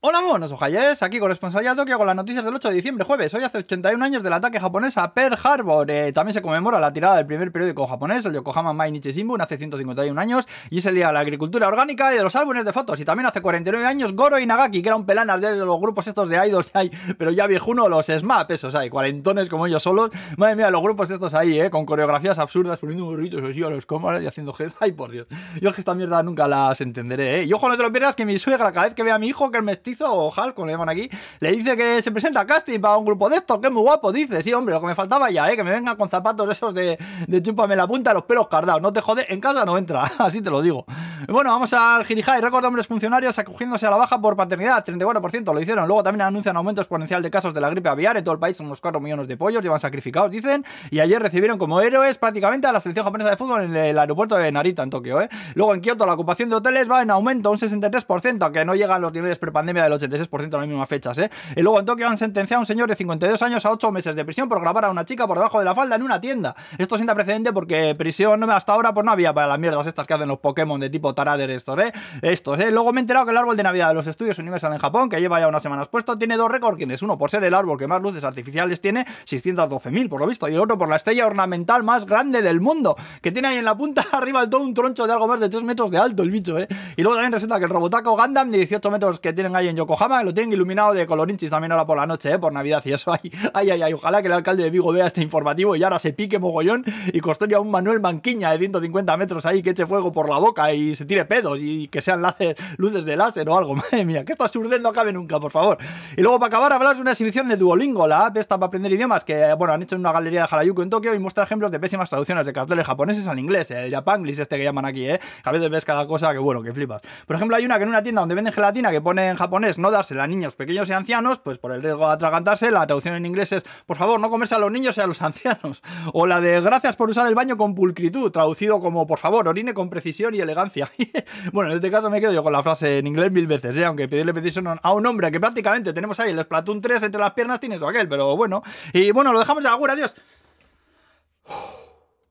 Hola monos ojayes, aquí corresponsalía Tokio con las noticias del 8 de diciembre, jueves. Hoy hace 81 años del ataque japonés a Pearl Harbor. Eh, también se conmemora la tirada del primer periódico japonés, el Yokohama Mainichi Shimbun, hace 151 años. Y es el día de la agricultura orgánica y de los álbumes de fotos. Y también hace 49 años Goro Inagaki, que era un pelanas de los grupos estos de idols hay, pero ya viejuno, los SMAP, esos hay, cuarentones como ellos solos. Madre mía, los grupos estos ahí, eh, con coreografías absurdas, poniendo burritos así a los cámaras y haciendo gestos. Ay, por Dios. Yo es que esta mierda nunca las entenderé, eh. Y ojo, no te lo pierdas que mi suegra, cada vez que vea a mi hijo, que es o Hal, con le llaman aquí, le dice que se presenta a casting para un grupo de estos, que es muy guapo, dice, sí, hombre, lo que me faltaba ya, ¿eh? que me venga con zapatos esos de, de chúpame la punta, los pelos cardados, no te jode, en casa no entra, así te lo digo. Bueno, vamos al Girijai, récord de hombres funcionarios acogiéndose a la baja por paternidad, 34% lo hicieron, luego también anuncian aumento exponencial de casos de la gripe aviar en todo el país, unos 4 millones de pollos llevan sacrificados, dicen, y ayer recibieron como héroes prácticamente a la selección japonesa de fútbol en el aeropuerto de Narita, en Tokio, ¿eh? Luego en Kioto la ocupación de hoteles va en aumento, un 63%, aunque no llegan los niveles prepandemia del 86% en las mismas fechas, ¿eh? Y luego en Tokio han sentenciado a un señor de 52 años a 8 meses de prisión por grabar a una chica por debajo de la falda en una tienda. Esto sienta precedente porque prisión hasta ahora pues no había para las mierdas estas que hacen los Pokémon de tipo Tarader estos, ¿eh? Estos, ¿eh? Luego me he enterado que el árbol de Navidad de los estudios Universal en Japón, que lleva ya unas semanas puesto, tiene dos récords, uno por ser el árbol que más luces artificiales tiene, 612.000 por lo visto, y el otro por la estrella ornamental más grande del mundo, que tiene ahí en la punta arriba del todo un troncho de algo más de 3 metros de alto el bicho, ¿eh? Y luego también resulta que el Robotaco Gundam de 18 metros que tienen ahí en Yokohama, lo tienen iluminado de colorinchis también ahora por la noche, ¿eh? Por Navidad y eso. Ay, ay, ay, ojalá que el alcalde de Vigo vea este informativo y ahora se pique mogollón y custodia un Manuel Manquiña de 150 metros ahí que eche fuego por la boca y se tire pedos y que sean luces de láser o algo. Madre mía, que esto absurdez no cabe nunca, por favor. Y luego para acabar, hablar de una exhibición de Duolingo, la app esta para aprender idiomas que, bueno, han hecho en una galería de Harajuku en Tokio y muestra ejemplos de pésimas traducciones de carteles japoneses al inglés, el Japanglish este que llaman aquí, ¿eh? A veces ves cada cosa que, bueno, que flipas. Por ejemplo, hay una que en una tienda donde venden gelatina que pone en japonés no dársela a niños pequeños y ancianos, pues por el riesgo de atragantarse, la traducción en inglés es, por favor, no comerse a los niños y a los ancianos. O la de gracias por usar el baño con pulcritud, traducido como, por favor, orine con precisión y elegancia. bueno, en este caso me quedo yo con la frase en inglés mil veces, ¿eh? aunque pedirle petición a un hombre que prácticamente tenemos ahí el Splatoon 3 entre las piernas, tienes o aquel, pero bueno. Y bueno, lo dejamos ya, agur, adiós.